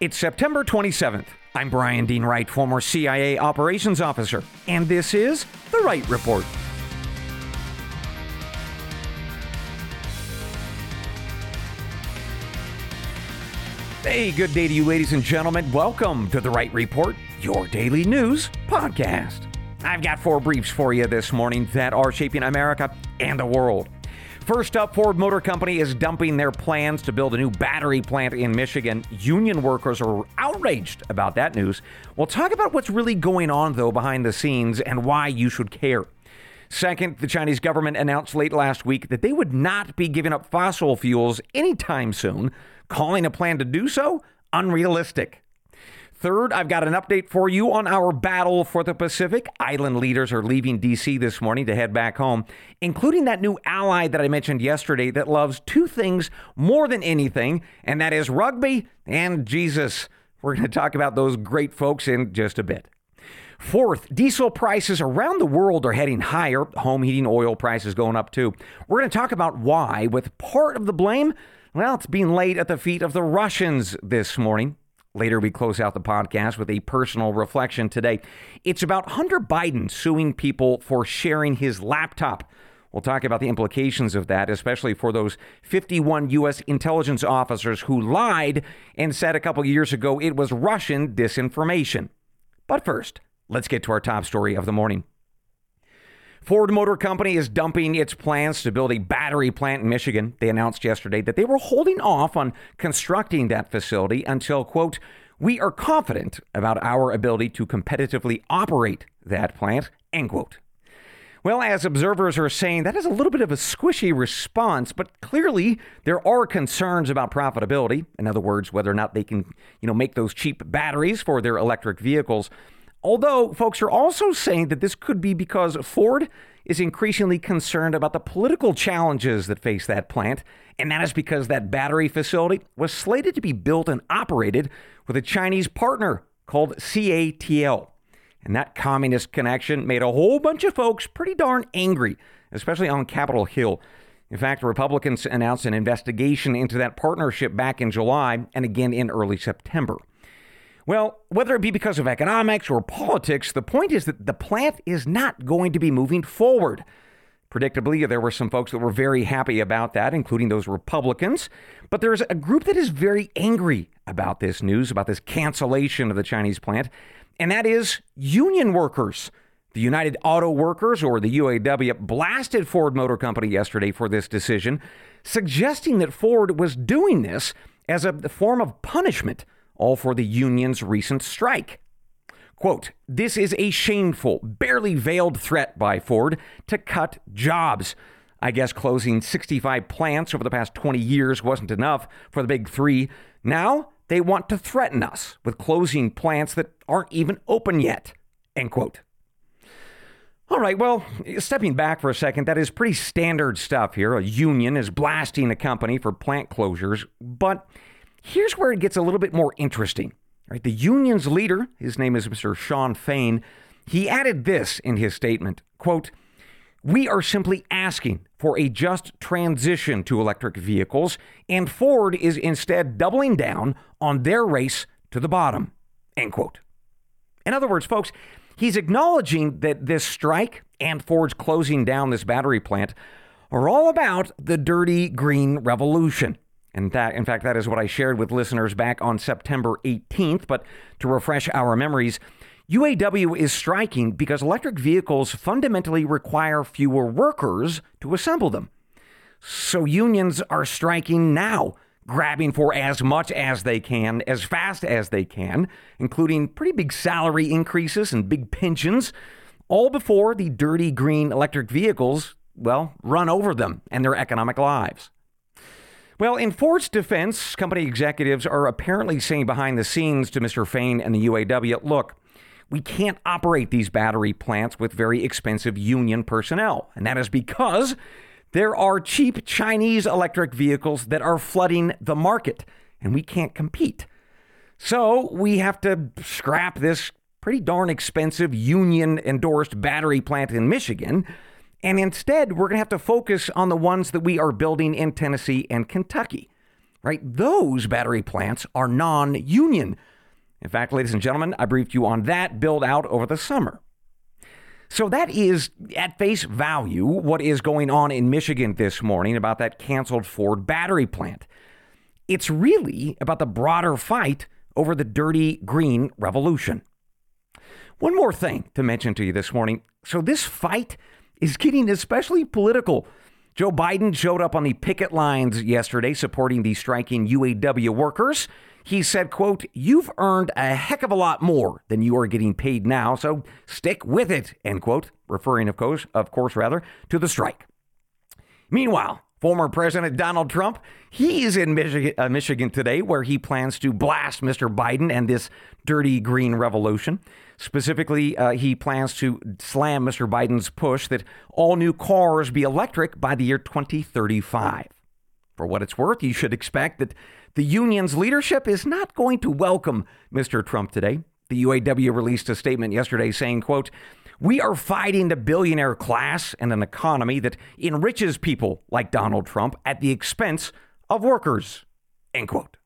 It's September 27th. I'm Brian Dean Wright, former CIA operations officer, and this is The Wright Report. Hey, good day to you, ladies and gentlemen. Welcome to The Wright Report, your daily news podcast. I've got four briefs for you this morning that are shaping America and the world. First up, Ford Motor Company is dumping their plans to build a new battery plant in Michigan. Union workers are outraged about that news. We'll talk about what's really going on, though, behind the scenes and why you should care. Second, the Chinese government announced late last week that they would not be giving up fossil fuels anytime soon, calling a plan to do so unrealistic. Third, I've got an update for you on our battle for the Pacific. Island leaders are leaving D.C. this morning to head back home, including that new ally that I mentioned yesterday that loves two things more than anything, and that is rugby and Jesus. We're going to talk about those great folks in just a bit. Fourth, diesel prices around the world are heading higher. Home heating oil prices going up too. We're going to talk about why, with part of the blame, well, it's being laid at the feet of the Russians this morning. Later, we close out the podcast with a personal reflection today. It's about Hunter Biden suing people for sharing his laptop. We'll talk about the implications of that, especially for those 51 U.S. intelligence officers who lied and said a couple years ago it was Russian disinformation. But first, let's get to our top story of the morning. Ford Motor Company is dumping its plans to build a battery plant in Michigan. They announced yesterday that they were holding off on constructing that facility until, quote, we are confident about our ability to competitively operate that plant, end quote. Well, as observers are saying, that is a little bit of a squishy response, but clearly there are concerns about profitability. In other words, whether or not they can, you know, make those cheap batteries for their electric vehicles. Although folks are also saying that this could be because Ford is increasingly concerned about the political challenges that face that plant, and that is because that battery facility was slated to be built and operated with a Chinese partner called CATL. And that communist connection made a whole bunch of folks pretty darn angry, especially on Capitol Hill. In fact, Republicans announced an investigation into that partnership back in July and again in early September. Well, whether it be because of economics or politics, the point is that the plant is not going to be moving forward. Predictably, there were some folks that were very happy about that, including those Republicans. But there's a group that is very angry about this news, about this cancellation of the Chinese plant, and that is union workers. The United Auto Workers, or the UAW, blasted Ford Motor Company yesterday for this decision, suggesting that Ford was doing this as a form of punishment all for the union's recent strike. Quote, this is a shameful, barely veiled threat by Ford to cut jobs. I guess closing 65 plants over the past 20 years wasn't enough for the big three. Now they want to threaten us with closing plants that aren't even open yet. End quote. All right, well, stepping back for a second, that is pretty standard stuff here. A union is blasting a company for plant closures, but Here's where it gets a little bit more interesting. Right, the union's leader, his name is Mr. Shawn Fain, he added this in his statement, quote, we are simply asking for a just transition to electric vehicles, and Ford is instead doubling down on their race to the bottom. End quote. In other words, folks, he's acknowledging that this strike and Ford's closing down this battery plant are all about the dirty green revolution. And that, in fact, that is what I shared with listeners back on September 18th. But to refresh our memories, UAW is striking because electric vehicles fundamentally require fewer workers to assemble them. So unions are striking now, grabbing for as much as they can, as fast as they can, including pretty big salary increases and big pensions, all before the dirty green electric vehicles, well, run over them and their economic lives. Well, in Ford's defense, company executives are apparently saying behind the scenes to Mr. Fain and the UAW look, we can't operate these battery plants with very expensive union personnel. And that is because there are cheap Chinese electric vehicles that are flooding the market, and we can't compete. So we have to scrap this pretty darn expensive union endorsed battery plant in Michigan and instead, we're going to have to focus on the ones that we are building in Tennessee and Kentucky. right? Those battery plants are non union. In fact, ladies and gentlemen, I briefed you on that build out over the summer. So that is, at face value, what is going on in Michigan this morning about that canceled Ford battery plant. It's really about the broader fight over the dirty green revolution. One more thing to mention to you this morning. So, this fight is getting especially political. Joe Biden showed up on the picket lines yesterday supporting the striking UAW workers. He said, quote, You've earned a heck of a lot more than you are getting paid now, so stick with it, end quote, referring, of course, of course, rather, to the strike. Meanwhile, former President Donald Trump, he is in Michigan, uh, Michigan today where he plans to blast Mr. Biden and this dirty green revolution. Specifically, uh, he plans to slam Mr. Biden's push that all new cars be electric by the year 2035. For what it's worth, you should expect that the union's leadership is not going to welcome Mr. Trump today. The UAW released a statement yesterday saying, quote, we are fighting the billionaire class and an economy that enriches people like Donald Trump at the expense of workers. End quote.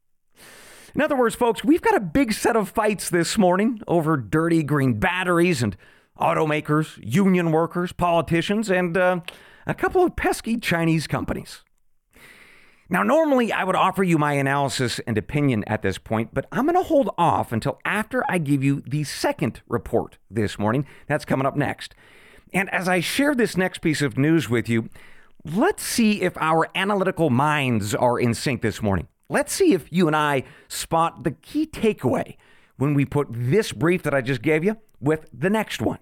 In other words, folks, we've got a big set of fights this morning over dirty green batteries and automakers, union workers, politicians, and uh, a couple of pesky Chinese companies. Now, normally I would offer you my analysis and opinion at this point, but I'm going to hold off until after I give you the second report this morning. That's coming up next. And as I share this next piece of news with you, let's see if our analytical minds are in sync this morning. Let's see if you and I spot the key takeaway when we put this brief that I just gave you with the next one.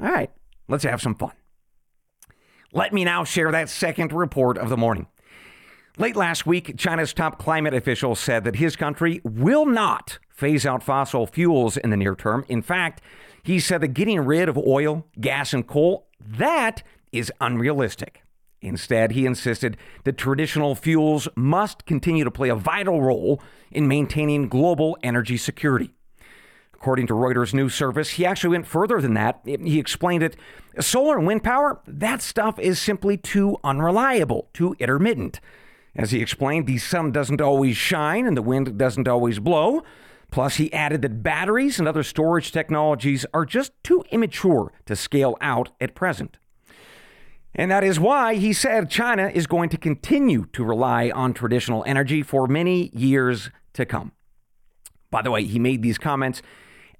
All right, let's have some fun. Let me now share that second report of the morning. Late last week, China's top climate official said that his country will not phase out fossil fuels in the near term. In fact, he said that getting rid of oil, gas, and coal, that is unrealistic. Instead, he insisted that traditional fuels must continue to play a vital role in maintaining global energy security. According to Reuters news service, he actually went further than that. He explained it, solar and wind power, that stuff is simply too unreliable, too intermittent. As he explained, the sun doesn't always shine and the wind doesn't always blow. Plus, he added that batteries and other storage technologies are just too immature to scale out at present. And that is why he said China is going to continue to rely on traditional energy for many years to come. By the way, he made these comments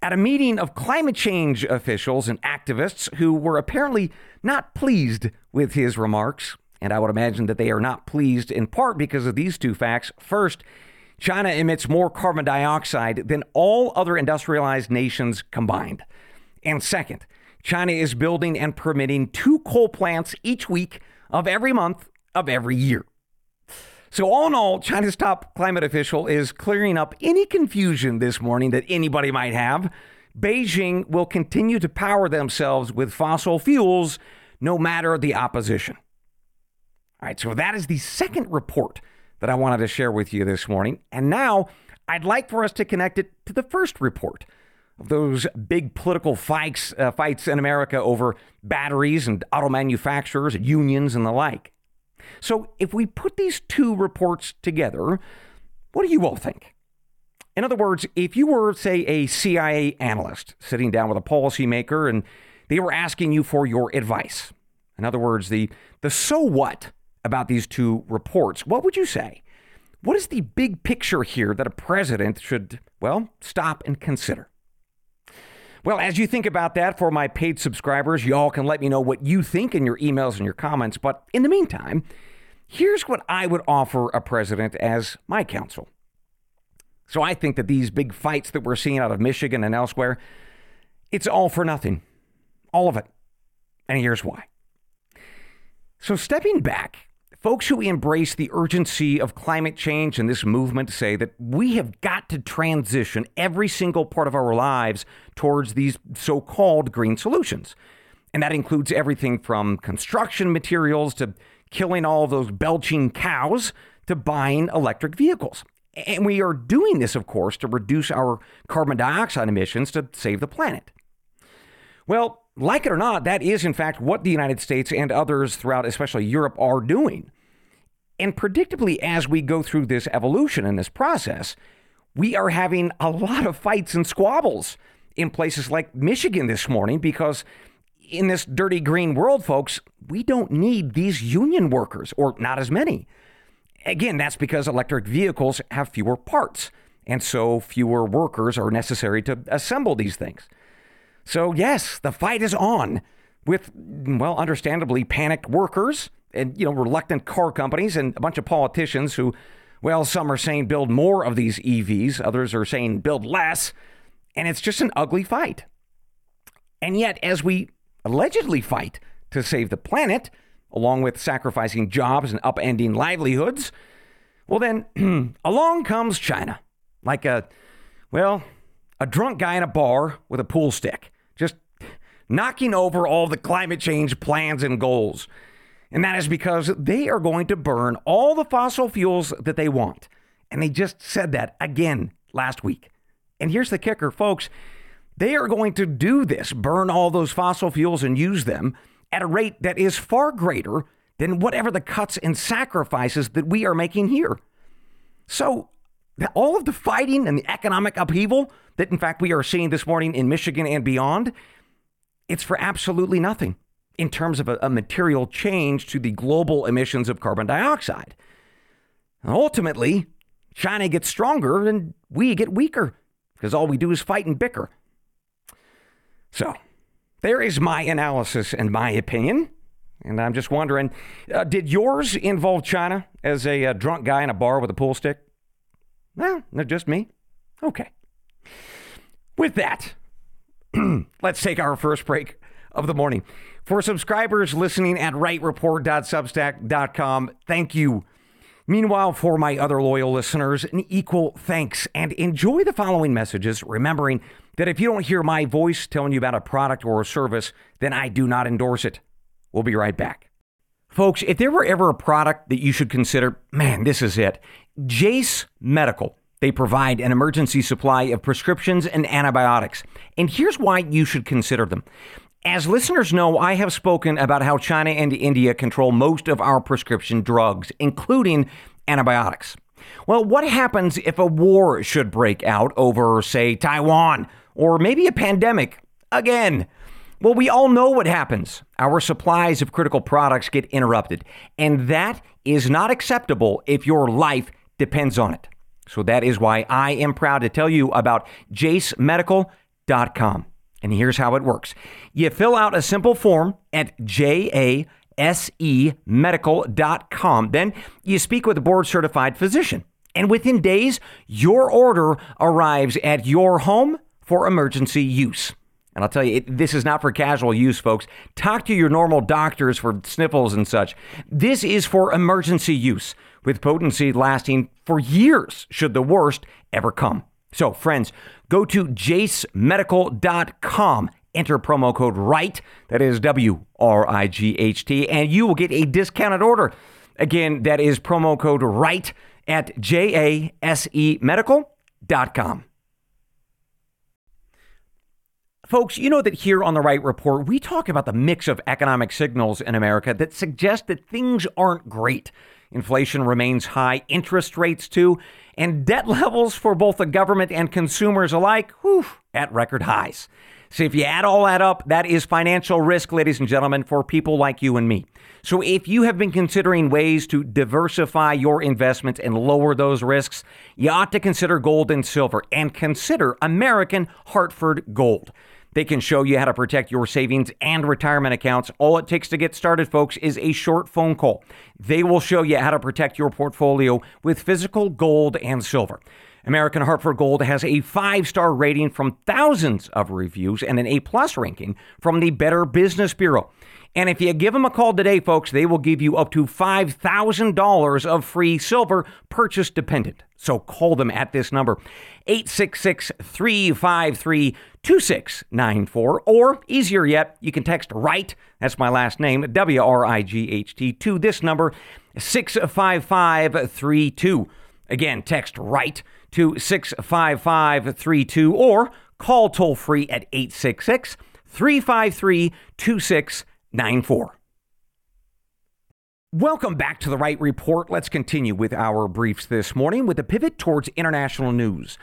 at a meeting of climate change officials and activists who were apparently not pleased with his remarks. And I would imagine that they are not pleased in part because of these two facts. First, China emits more carbon dioxide than all other industrialized nations combined. And second, China is building and permitting two coal plants each week of every month of every year. So, all in all, China's top climate official is clearing up any confusion this morning that anybody might have. Beijing will continue to power themselves with fossil fuels no matter the opposition. All right, so that is the second report that I wanted to share with you this morning. And now I'd like for us to connect it to the first report of those big political fights, uh, fights in America over batteries and auto manufacturers, and unions, and the like. So if we put these two reports together, what do you all think? In other words, if you were, say, a CIA analyst sitting down with a policymaker and they were asking you for your advice, in other words, the, the so what about these two reports. What would you say? What is the big picture here that a president should, well, stop and consider? Well, as you think about that for my paid subscribers, y'all can let me know what you think in your emails and your comments. But in the meantime, here's what I would offer a president as my counsel. So I think that these big fights that we're seeing out of Michigan and elsewhere, it's all for nothing. All of it. And here's why. So stepping back Folks who embrace the urgency of climate change and this movement say that we have got to transition every single part of our lives towards these so called green solutions. And that includes everything from construction materials to killing all those belching cows to buying electric vehicles. And we are doing this, of course, to reduce our carbon dioxide emissions to save the planet. Well, like it or not, that is in fact what the United States and others throughout, especially Europe, are doing. And predictably, as we go through this evolution and this process, we are having a lot of fights and squabbles in places like Michigan this morning because in this dirty green world, folks, we don't need these union workers or not as many. Again, that's because electric vehicles have fewer parts, and so fewer workers are necessary to assemble these things. So, yes, the fight is on with, well, understandably panicked workers and, you know, reluctant car companies and a bunch of politicians who, well, some are saying build more of these EVs, others are saying build less. And it's just an ugly fight. And yet, as we allegedly fight to save the planet, along with sacrificing jobs and upending livelihoods, well, then along comes China, like a, well, a drunk guy in a bar with a pool stick, knocking over all the climate change plans and goals. And that is because they are going to burn all the fossil fuels that they want. And they just said that again last week. And here's the kicker, folks they are going to do this, burn all those fossil fuels and use them at a rate that is far greater than whatever the cuts and sacrifices that we are making here. So, all of the fighting and the economic upheaval that, in fact, we are seeing this morning in Michigan and beyond, it's for absolutely nothing in terms of a, a material change to the global emissions of carbon dioxide. And ultimately, China gets stronger and we get weaker because all we do is fight and bicker. So, there is my analysis and my opinion. And I'm just wondering uh, did yours involve China as a, a, uh, drunk guy in a bar with a pool stick? Well, not just me. Okay. With that, let's take our first break of the morning. For subscribers listening at wrightreport.substack.com, thank you. Meanwhile, for my other loyal listeners, an equal thanks and enjoy the following messages, remembering that if you don't hear my voice telling you about a product or a service, then I do not endorse it. We'll be right back. Folks, if there were ever a product that you should consider, man, this is it. Jase Medical. They provide an emergency supply of prescriptions and antibiotics. And here's why you should consider them. As listeners know, I have spoken about how China and India control most of our prescription drugs, including antibiotics. Well, what happens if a war should break out over, say, Taiwan or maybe a pandemic again. Well, we all know what happens. Our supplies of critical products get interrupted, and that is not acceptable if your life depends on it. So that is why I am proud to tell you about jasemedical.com. And here's how it works. You fill out a simple form at jasemedical.com. Then you speak with a board certified physician. And within days, your order arrives at your home for emergency use. And I'll tell you, it, this is not for casual use, folks. Talk to your normal doctors for sniffles and such. This is for emergency use, with potency lasting for years should the worst ever come. So, friends, go to jasemedical.com, enter promo code WRIGHT, that is W R I G H T, and you will get a discounted order. Again, that is promo code WRIGHT at jasemedical.com. Folks, you know that here on the Wright Report, we talk about the mix of economic signals in America that suggest that things aren't great. Inflation remains high, interest rates too, and debt levels for both the government and consumers alike, whew, at record highs. So if you add all that up, that is financial risk, ladies and gentlemen, for people like you and me. So if you have been considering ways to diversify your investments and lower those risks, you ought to consider gold and silver and consider American Hartford Gold. They can show you how to protect your savings and retirement accounts. All it takes to get started, folks, is a short phone call. They will show you how to protect your portfolio with physical gold and silver. American Hartford Gold has a five star rating from thousands of reviews and an A plus ranking from the Better Business Bureau. And if you give them a call today, folks, they will give you up to $5,000 of free silver purchase dependent. So call them at this number, 866 353 2694. Or easier yet, you can text WRIGHT, that's my last name, W R I G H T, to this number, 65532. Again, text WRIGHT to 65532 or call toll free at 866 353 2694. Welcome back to the Wright Report. Let's continue with our briefs this morning with a pivot towards international news.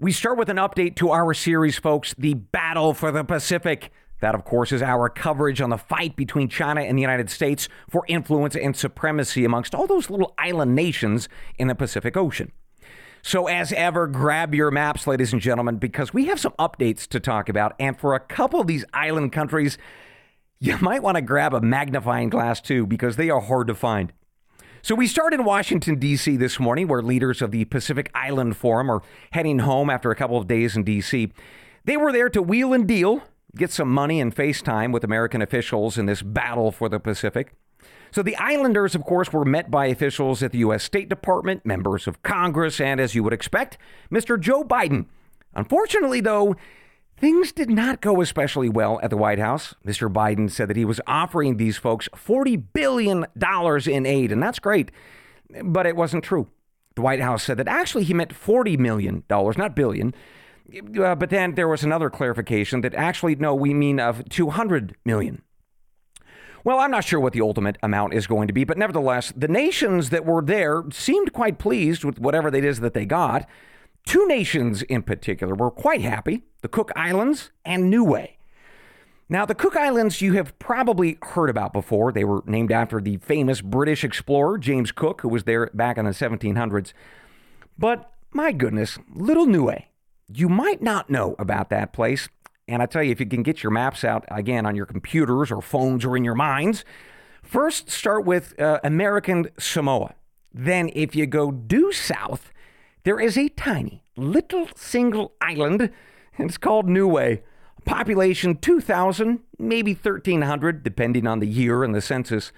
We start with an update to our series, folks The Battle for the Pacific. That, of course, is our coverage on the fight between China and the United States for influence and supremacy amongst all those little island nations in the Pacific Ocean. So, as ever, grab your maps, ladies and gentlemen, because we have some updates to talk about. And for a couple of these island countries, you might want to grab a magnifying glass too, because they are hard to find. So we start in Washington, D.C. this morning, where leaders of the Pacific Island Forum are heading home after a couple of days in D.C. They were there to wheel and deal, get some money and FaceTime with American officials in this battle for the Pacific. So the islanders, of course, were met by officials at the U.S. State Department, members of Congress, and as you would expect, Mr. Joe Biden. Unfortunately, though, Things did not go especially well at the White House. Mr. Biden said that he was offering these folks $40 billion in aid, and that's great, but it wasn't true. The White House said that actually he meant $40 million, not billion. Uh, but then there was another clarification that actually, no, we mean of 200 million. Well, I'm not sure what the ultimate amount is going to be, but nevertheless, the nations that were there seemed quite pleased with whatever it is that they got. Two nations in particular were quite happy the Cook Islands and Niue. Now, the Cook Islands you have probably heard about before. They were named after the famous British explorer James Cook, who was there back in the 1700s. But my goodness, little Niue, you might not know about that place. And I tell you, if you can get your maps out again on your computers or phones or in your minds, first start with uh, American Samoa. Then, if you go due south, there is a tiny little single island, and it's called Niue. Population 2,000, maybe 1,300, depending on the year and the census.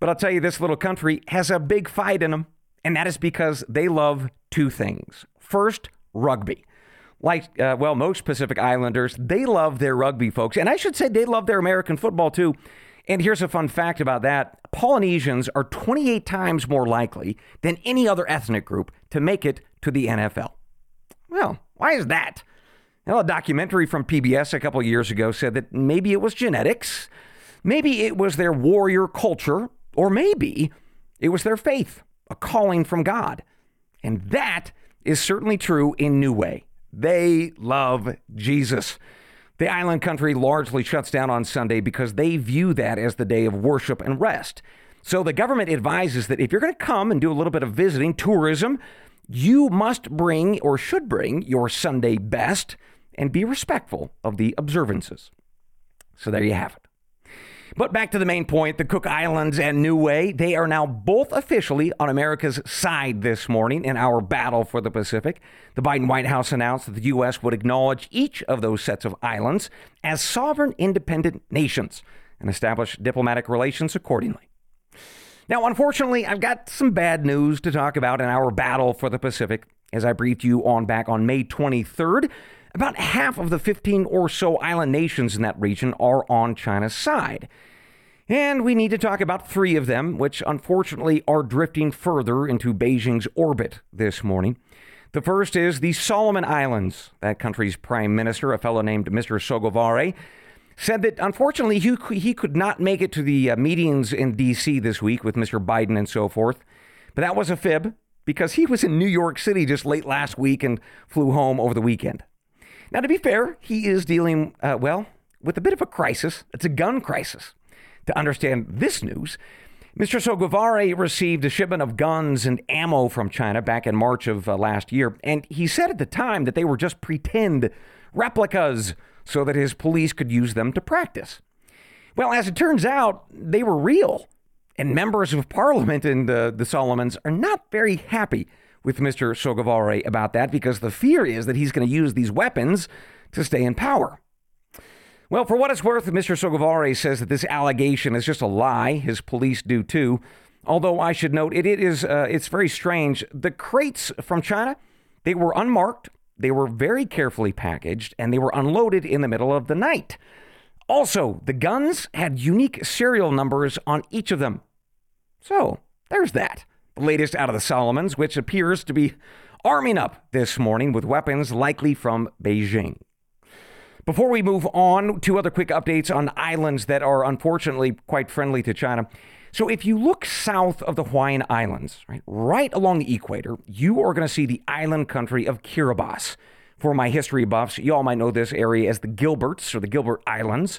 But I'll tell you, this little country has a big fight in them, and that is because they love two things. First, rugby. Like, uh, well, most Pacific Islanders, they love their rugby, folks. And I should say they love their American football, too. And here's a fun fact about that Polynesians are 28 times more likely than any other ethnic group to make it to the NFL. Well, why is that? Well, a documentary from PBS a couple years ago said that maybe it was genetics, maybe it was their warrior culture, or maybe it was their faith, a calling from God. And that is certainly true in Niue. They love Jesus. The island country largely shuts down on Sunday because they view that as the day of worship and rest. So the government advises that if you're going to come and do a little bit of visiting, tourism, you must bring or should bring your Sunday best and be respectful of the observances. So there you have it. But back to the main point the Cook Islands and Niue, they are now both officially on America's side this morning in our battle for the Pacific. The Biden White House announced that the U.S. would acknowledge each of those sets of islands as sovereign independent nations and establish diplomatic relations accordingly. Now, unfortunately, I've got some bad news to talk about in our battle for the Pacific. As I briefed you on back on May 23rd, about half of the 15 or so island nations in that region are on China's side. And we need to talk about three of them, which unfortunately are drifting further into Beijing's orbit this morning. The first is the Solomon Islands. That country's prime minister, a fellow named Mr. Sogavare, said that unfortunately he, he could not make it to the uh, meetings in D.C. this week with Mr. Biden and so forth. But that was a fib because he was in New York City just late last week and flew home over the weekend. Now, to be fair, he is dealing, uh, well, with a bit of a crisis. It's a gun crisis. To understand this news, Mr. Sogavare received a shipment of guns and ammo from China back in March of uh, last year, and he said at the time that they were just pretend replicas so that his police could use them to practice. Well, as it turns out, they were real, and members of parliament in the, the Solomons are not very happy with Mr. Sogavare about that because the fear is that he's going to use these weapons to stay in power. Well, for what it's worth, Mr. Sogavare says that this allegation is just a lie. His police do too. Although I should note, it, it is uh, it's very strange. The crates from China, they were unmarked, they were very carefully packaged, and they were unloaded in the middle of the night. Also, the guns had unique serial numbers on each of them. So, there's that. Latest out of the Solomons, which appears to be arming up this morning with weapons likely from Beijing. Before we move on, two other quick updates on islands that are unfortunately quite friendly to China. So if you look south of the Hawaiian Islands, right, right along the equator, you are going to see the island country of Kiribati. For my history buffs, you all might know this area as the Gilberts or the Gilbert Islands.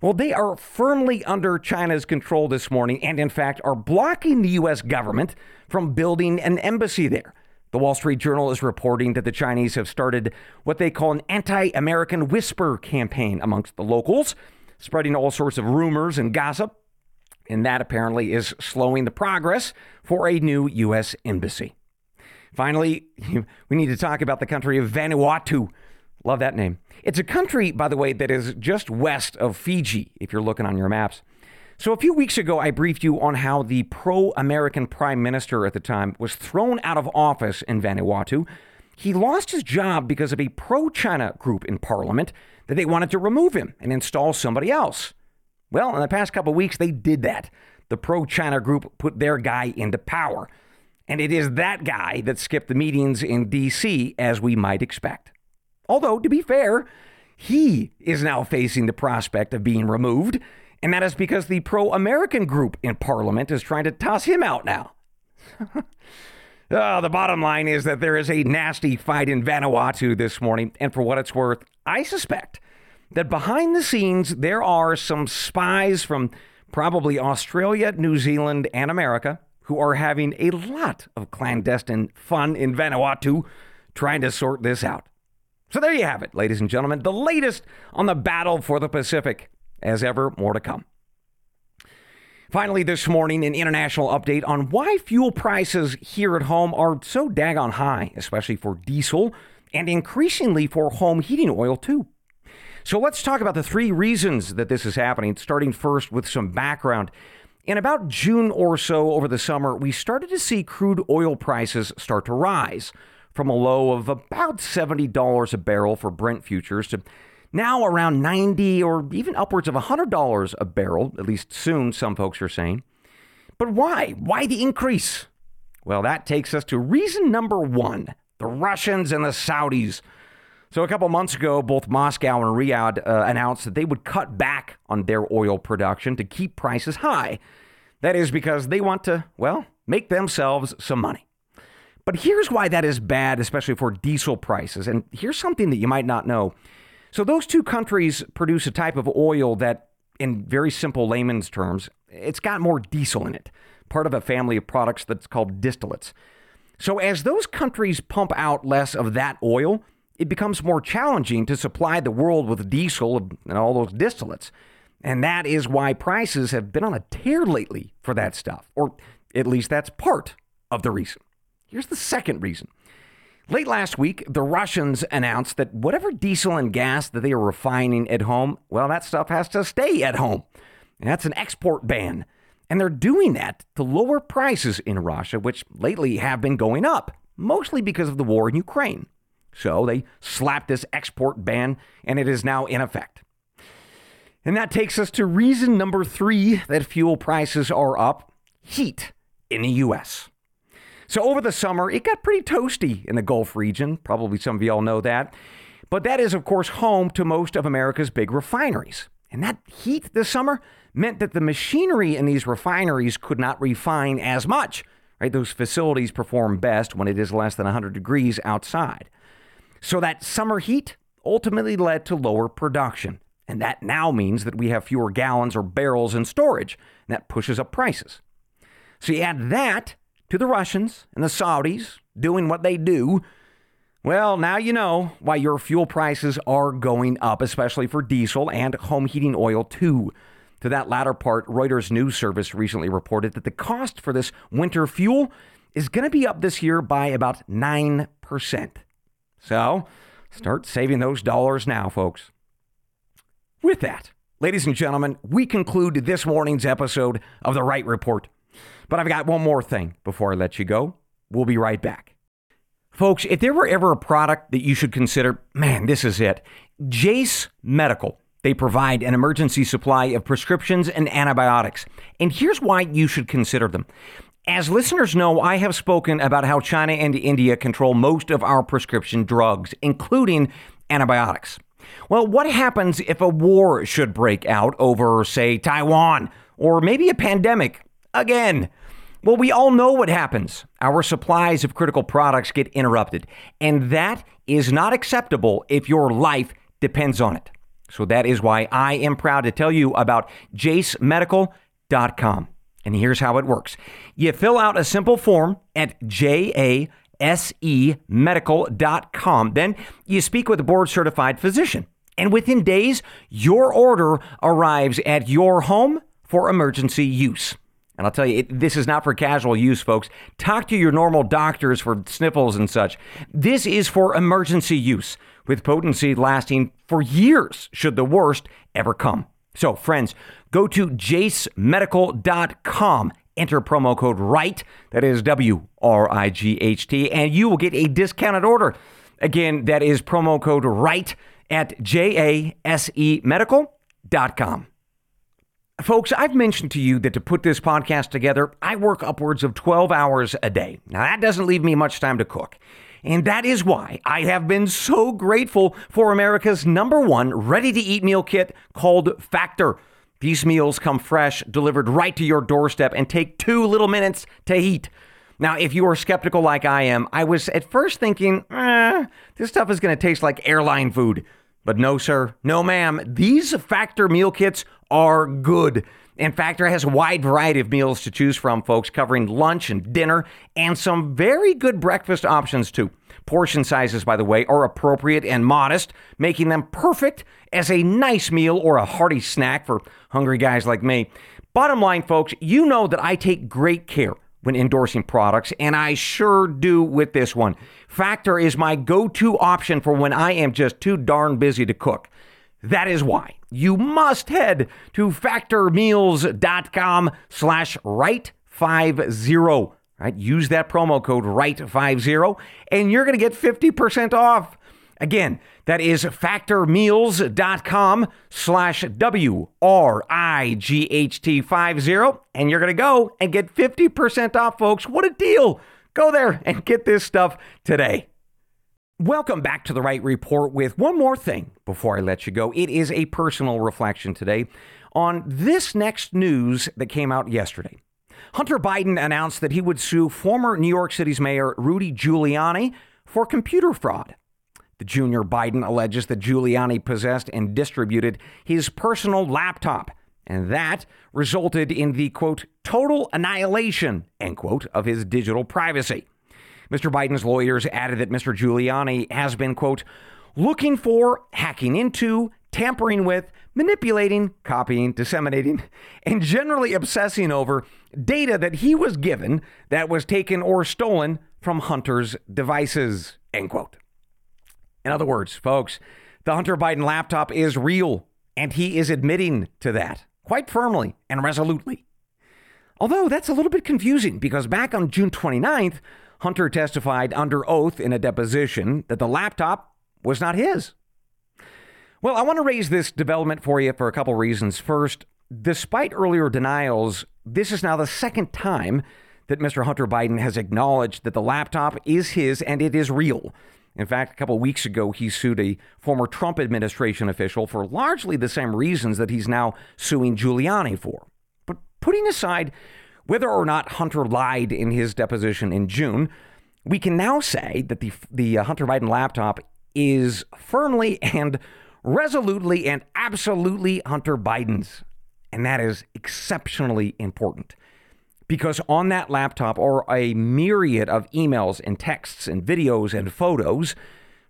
Well, they are firmly under China's control this morning and, in fact, are blocking the U.S. government from building an embassy there. The Wall Street Journal is reporting that the Chinese have started what they call an anti American whisper campaign amongst the locals, spreading all sorts of rumors and gossip and that apparently is slowing the progress for a new U.S. embassy. Finally, we need to talk about the country of Vanuatu. Love that name. It's a country, by the way, that is just west of Fiji, if you're looking on your maps. So, a few weeks ago, I briefed you on how the pro American prime minister at the time was thrown out of office in Vanuatu. He lost his job because of a pro China group in parliament that they wanted to remove him and install somebody else. Well, in the past couple weeks, they did that. The pro China group put their guy into power. And it is that guy that skipped the meetings in D.C., as we might expect. Although, to be fair, he is now facing the prospect of being removed, and that is because the pro American group in Parliament is trying to toss him out now. oh, the bottom line is that there is a nasty fight in Vanuatu this morning, and for what it's worth, I suspect that behind the scenes, there are some spies from probably Australia, New Zealand, and America who are having a lot of clandestine fun in Vanuatu trying to sort this out. So there you have it, ladies and gentlemen, the latest on the battle for the Pacific. As ever, more to come. Finally, this morning, an international update on why fuel prices here at home are so daggone high, especially for diesel and increasingly for home heating oil, too. So let's talk about the three reasons that this is happening, starting first with some background. In about June or so over the summer, we started to see crude oil prices start to rise from a low of about $70 a barrel for Brent futures to now around 90 or even upwards of $100 a barrel, at least soon, some folks are saying. But why? Why the increase? Well, that takes us to reason number one the Russians and the Saudis so, a couple months ago, both Moscow and Riyadh uh, announced that they would cut back on their oil production to keep prices high. That is because they want to, well, make themselves some money. But here's why that is bad, especially for diesel prices. And here's something that you might not know. So, those two countries produce a type of oil that, in very simple layman's terms, it's got more diesel in it, part of a family of products that's called distillates. So, as those countries pump out less of that oil, it becomes more challenging to supply the world with diesel and all those distillates. And that is why prices have been on a tear lately for that stuff, or at least that's part of the reason. Here's the second reason. Late last week, the Russians announced that whatever diesel and gas that they are refining at home, well, that stuff has to stay at home. And that's an export ban. And they're doing that to lower prices in Russia, which lately have been going up, mostly because of the war in Ukraine. So they slapped this export ban, and it is now in effect. And that takes us to reason number three that fuel prices are up heat in the U.S. So over the summer, it got pretty toasty in the Gulf region. Probably some of you all know that. But that is, of course, home to most of America's big refineries. And that heat this summer meant that the machinery in these refineries could not refine as much. Right? Those facilities perform best when it is less than 100 degrees outside. So that summer heat ultimately led to lower production. And that now means that we have fewer gallons or barrels in storage, and that pushes up prices. So you add that to the Russians and the Saudis doing what they do. Well, now you know why your fuel prices are going up, especially for diesel and home heating oil, too. To that latter part, Reuters News Service recently reported that the cost for this winter fuel is going to be up this year by about 9%. So start saving those dollars now, folks. With that, ladies and gentlemen, we conclude this morning's episode of The Wright Report. But I've got one more thing before I let you go. We'll be right back. Folks, if there were ever a product that you should consider, man, this is it. Jase Medical. They provide an emergency supply of prescriptions and antibiotics. And here's why you should consider them. As listeners know, I have spoken about how China and India control most of our prescription drugs, including antibiotics. Well, what happens if a war should break out over, say, Taiwan, or maybe a pandemic? again. Well, we all know what happens. Our supplies of critical products get interrupted, and that is not acceptable if your life depends on it. So that is why I am proud to tell you about jasemedical.com. And here's how it works you fill out a simple form at jasemedical.com. Then you speak with a board certified physician. And within days, your order arrives at your home for emergency use. And I'll tell you, it, this is not for casual use, folks. Talk to your normal doctors for sniffles and such. This is for emergency use, with potency lasting for years should the worst ever come. So, friends, go to jasemedical.com, enter promo code WRIGHT, that is W R I G H T, and you will get a discounted order. Again, that is promo code WRIGHT at jasemedical.com. Folks, I've mentioned to you that to put this podcast together, I work upwards of 12 hours a day. Now, that doesn't leave me much time to cook. And that is why I have been so grateful for America's number one ready to eat meal kit called Factor. These meals come fresh, delivered right to your doorstep, and take two little minutes to heat. Now, if you are skeptical like I am, I was at first thinking, eh, this stuff is going to taste like airline food. But no, sir, no, ma'am. These Factor meal kits are good. And Factor has a wide variety of meals to choose from, folks, covering lunch and dinner and some very good breakfast options, too. Portion sizes, by the way, are appropriate and modest, making them perfect as a nice meal or a hearty snack for hungry guys like me. Bottom line, folks, you know that I take great care when endorsing products, and I sure do with this one. Factor is my go to option for when I am just too darn busy to cook. That is why you must head to factormeals.com slash wright50. Right? Use that promo code wright50 and you're going to get 50% off. Again, that is factormeals.com slash W-R-I-G-H-T 50. And you're going to go and get 50% off, folks. What a deal. Go there and get this stuff today. Welcome back to the Wright Report with one more thing before I let you go. It is a personal reflection today on this next news that came out yesterday. Hunter Biden announced that he would sue former New York City's Mayor Rudy Giuliani for computer fraud. The junior Biden alleges that Giuliani possessed and distributed his personal laptop, and that resulted in the quote, total annihilation, end quote, of his digital privacy. Mr. Biden's lawyers added that Mr. Giuliani has been, quote, looking for, hacking into, tampering with, manipulating, copying, disseminating, and generally obsessing over data that he was given that was taken or stolen from Hunter's devices, end quote. In other words, folks, the Hunter Biden laptop is real, and he is admitting to that quite firmly and resolutely. Although that's a little bit confusing because back on June 29th, Hunter testified under oath in a deposition that the laptop was not his. Well, I want to raise this development for you for a couple reasons. First, despite earlier denials, this is now the second time that Mr. Hunter Biden has acknowledged that the laptop is his and it is real. In fact, a couple weeks ago, he sued a former Trump administration official for largely the same reasons that he's now suing Giuliani for. But putting aside whether or not Hunter lied in his deposition in June, we can now say that the, the uh, Hunter Biden laptop is firmly and resolutely and absolutely Hunter Biden's. And that is exceptionally important because on that laptop are a myriad of emails and texts and videos and photos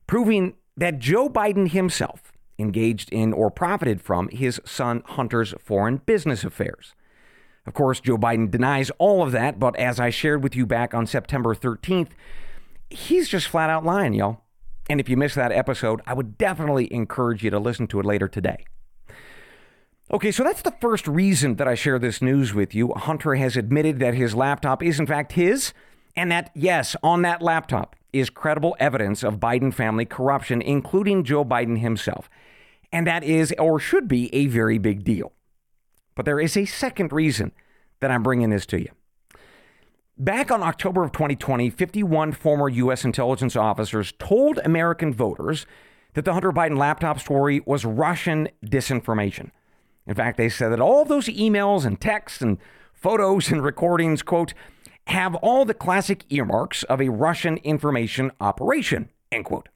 proving that Joe Biden himself engaged in or profited from his son Hunter's foreign business affairs. Of course, Joe Biden denies all of that, but as I shared with you back on September 13th, he's just flat out lying, y'all. And if you missed that episode, I would definitely encourage you to listen to it later today. Okay, so that's the first reason that I share this news with you. Hunter has admitted that his laptop is, in fact, his, and that, yes, on that laptop is credible evidence of Biden family corruption, including Joe Biden himself. And that is, or should be, a very big deal. But there is a second reason that I'm bringing this to you. Back on October of 2020, 51 former U.S. intelligence officers told American voters that the Hunter Biden laptop story was Russian disinformation. In fact, they said that all those emails and texts and photos and recordings, quote, have all the classic earmarks of a Russian information operation, end quote.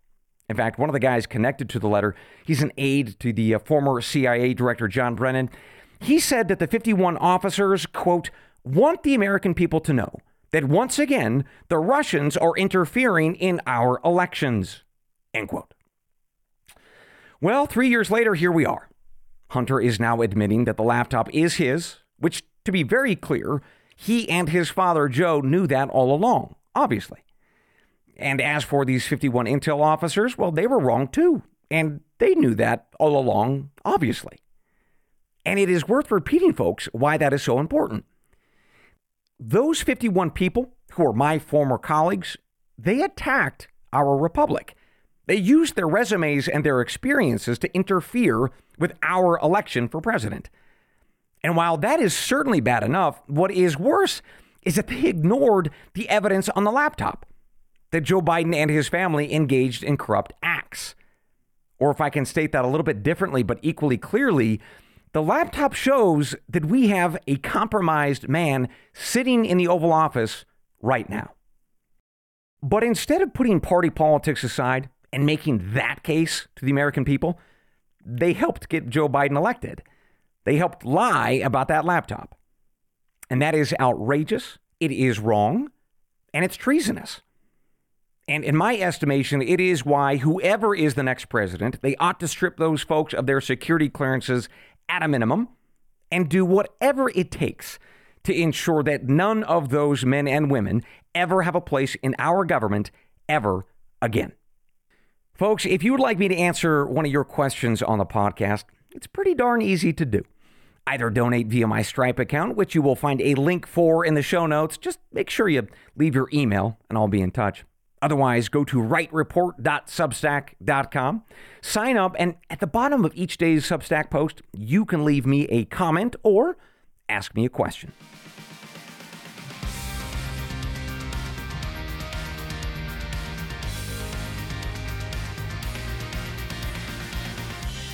In fact, one of the guys connected to the letter, he's an aide to the uh, former CIA director John Brennan. He said that the 51 officers, quote, want the American people to know that once again, the Russians are interfering in our elections, end quote. Well, three years later, here we are. Hunter is now admitting that the laptop is his, which, to be very clear, he and his father, Joe, knew that all along, obviously. And as for these 51 intel officers, well, they were wrong too. And they knew that all along, obviously. And it is worth repeating, folks, why that is so important. Those 51 people who are my former colleagues, they attacked our republic. They used their resumes and their experiences to interfere with our election for president. And while that is certainly bad enough, what is worse is that they ignored the evidence on the laptop that Joe Biden and his family engaged in corrupt acts. Or if I can state that a little bit differently, but equally clearly, the laptop shows that we have a compromised man sitting in the Oval Office right now. But instead of putting party politics aside and making that case to the American people, they helped get Joe Biden elected. They helped lie about that laptop. And that is outrageous. It is wrong. And it's treasonous. And in my estimation, it is why whoever is the next president, they ought to strip those folks of their security clearances at a minimum and do whatever it takes to ensure that none of those men and women ever have a place in our government ever again. Folks, if you would like me to answer one of your questions on the podcast, it's pretty darn easy to do. Either donate via my Stripe account, which you will find a link for in the show notes. Just make sure you leave your email and I'll be in touch. Otherwise, go to wrightreport.substack.com, sign up, and at the bottom of each day's Substack post, you can leave me a comment or ask me a question.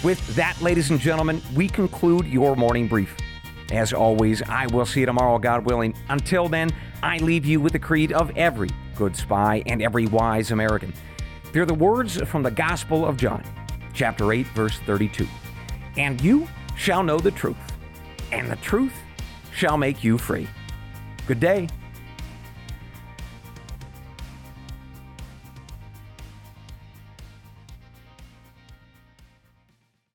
With that, ladies and gentlemen, we conclude your morning brief. As always, I will see you tomorrow, God willing. Until then, I leave you with the creed of every good spy and every wise American. Hear the words from the Gospel of John, chapter 8, verse 32. And you shall know the truth, and the truth shall make you free. Good day.